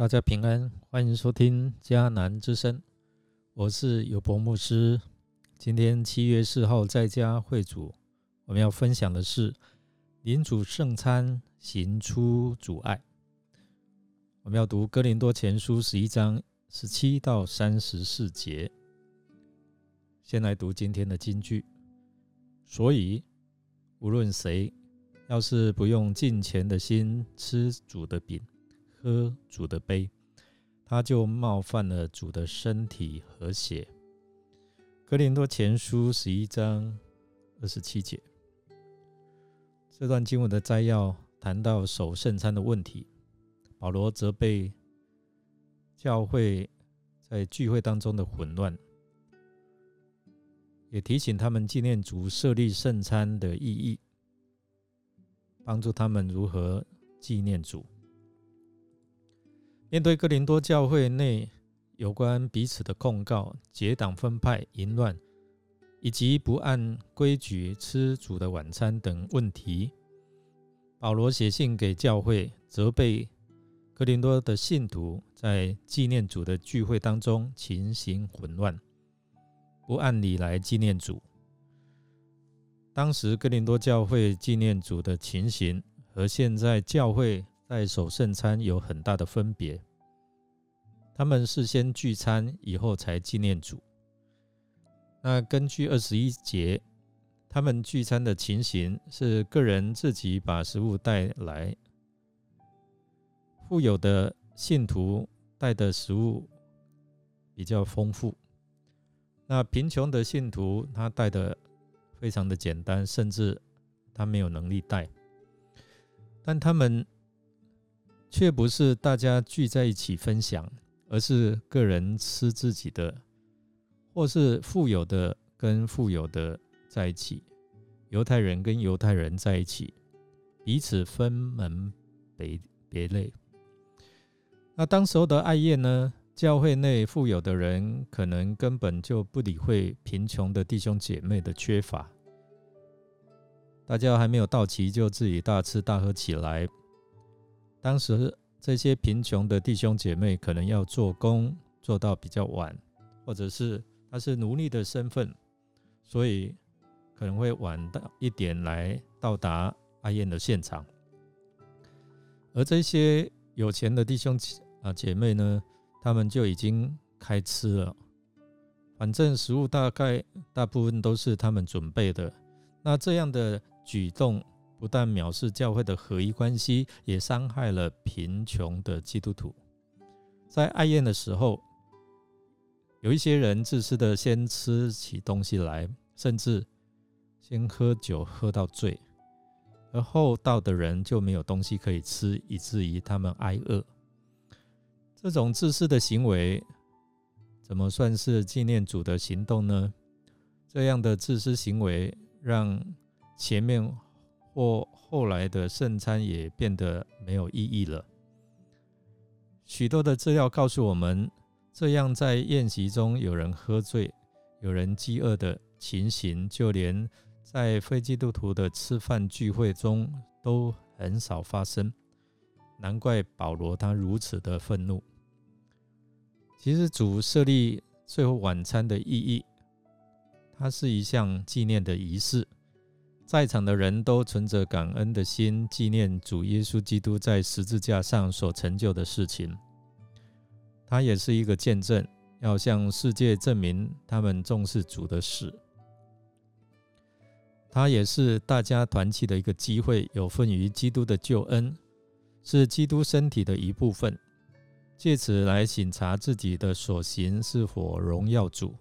大家平安，欢迎收听迦南之声，我是有博牧师。今天七月四号在家会主，我们要分享的是领主圣餐，行出阻碍。我们要读哥林多前书十一章十七到三十四节。先来读今天的金句。所以，无论谁，要是不用敬虔的心吃主的饼，喝主的杯，他就冒犯了主的身体和血。格林多前书十一章二十七节，这段经文的摘要谈到守圣餐的问题。保罗责备教会在聚会当中的混乱，也提醒他们纪念主设立圣餐的意义，帮助他们如何纪念主。面对哥林多教会内有关彼此的控告、结党分派、淫乱，以及不按规矩吃主的晚餐等问题，保罗写信给教会，责备哥林多的信徒在纪念主的聚会当中情形混乱，不按理来纪念主。当时哥林多教会纪念主的情形和现在教会。在守圣餐有很大的分别，他们是先聚餐，以后才纪念主。那根据二十一节，他们聚餐的情形是个人自己把食物带来，富有的信徒带的食物比较丰富，那贫穷的信徒他带的非常的简单，甚至他没有能力带，但他们。却不是大家聚在一起分享，而是个人吃自己的，或是富有的跟富有的在一起，犹太人跟犹太人在一起，彼此分门别别类。那当时候的爱宴呢？教会内富有的人可能根本就不理会贫穷的弟兄姐妹的缺乏，大家还没有到齐就自己大吃大喝起来。当时这些贫穷的弟兄姐妹可能要做工做到比较晚，或者是他是奴隶的身份，所以可能会晚到一点来到达阿宴的现场。而这些有钱的弟兄啊姐妹呢，他们就已经开吃了，反正食物大概大部分都是他们准备的。那这样的举动。不但藐视教会的合一关系，也伤害了贫穷的基督徒。在爱宴的时候，有一些人自私的先吃起东西来，甚至先喝酒喝到醉，而后到的人就没有东西可以吃，以至于他们挨饿。这种自私的行为，怎么算是纪念主的行动呢？这样的自私行为，让前面。或后来的圣餐也变得没有意义了。许多的资料告诉我们，这样在宴席中有人喝醉、有人饥饿的情形，就连在非基督徒的吃饭聚会中都很少发生。难怪保罗他如此的愤怒。其实主设立最后晚餐的意义，它是一项纪念的仪式。在场的人都存着感恩的心，纪念主耶稣基督在十字架上所成就的事情。他也是一个见证，要向世界证明他们重视主的事。他也是大家团契的一个机会，有份于基督的救恩，是基督身体的一部分，借此来审查自己的所行是否荣耀主，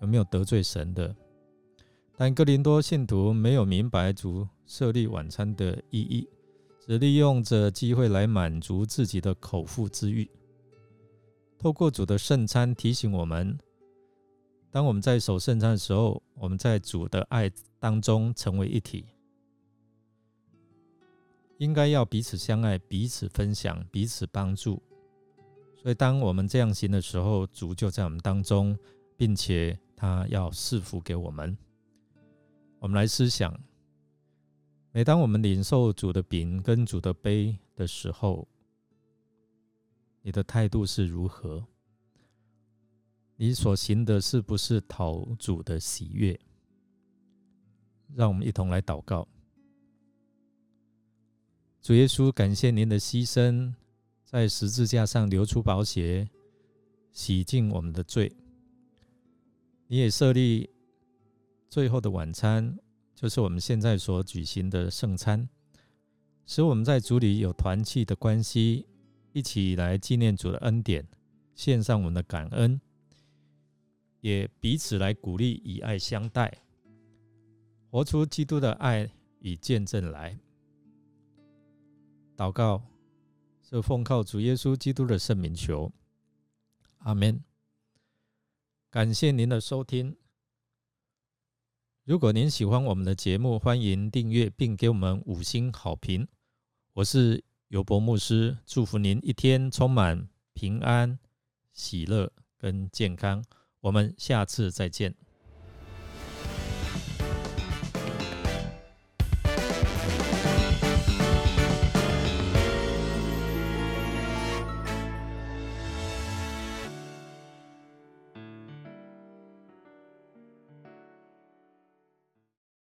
有没有得罪神的。但哥林多信徒没有明白主设立晚餐的意义，只利用着机会来满足自己的口腹之欲。透过主的圣餐提醒我们：当我们在守圣餐的时候，我们在主的爱当中成为一体，应该要彼此相爱、彼此分享、彼此帮助。所以，当我们这样行的时候，主就在我们当中，并且他要赐福给我们。我们来思想：每当我们领受主的饼跟主的杯的时候，你的态度是如何？你所行的是不是讨主的喜悦？让我们一同来祷告。主耶稣，感谢您的牺牲，在十字架上流出宝血，洗净我们的罪。你也设立最后的晚餐，就是我们现在所举行的圣餐，使我们在主里有团契的关系，一起来纪念主的恩典，献上我们的感恩，也彼此来鼓励，以爱相待，活出基督的爱与见证来。祷告是奉靠主耶稣基督的圣名求，阿门。感谢您的收听。如果您喜欢我们的节目，欢迎订阅并给我们五星好评。我是尤博牧师，祝福您一天充满平安、喜乐跟健康。我们下次再见。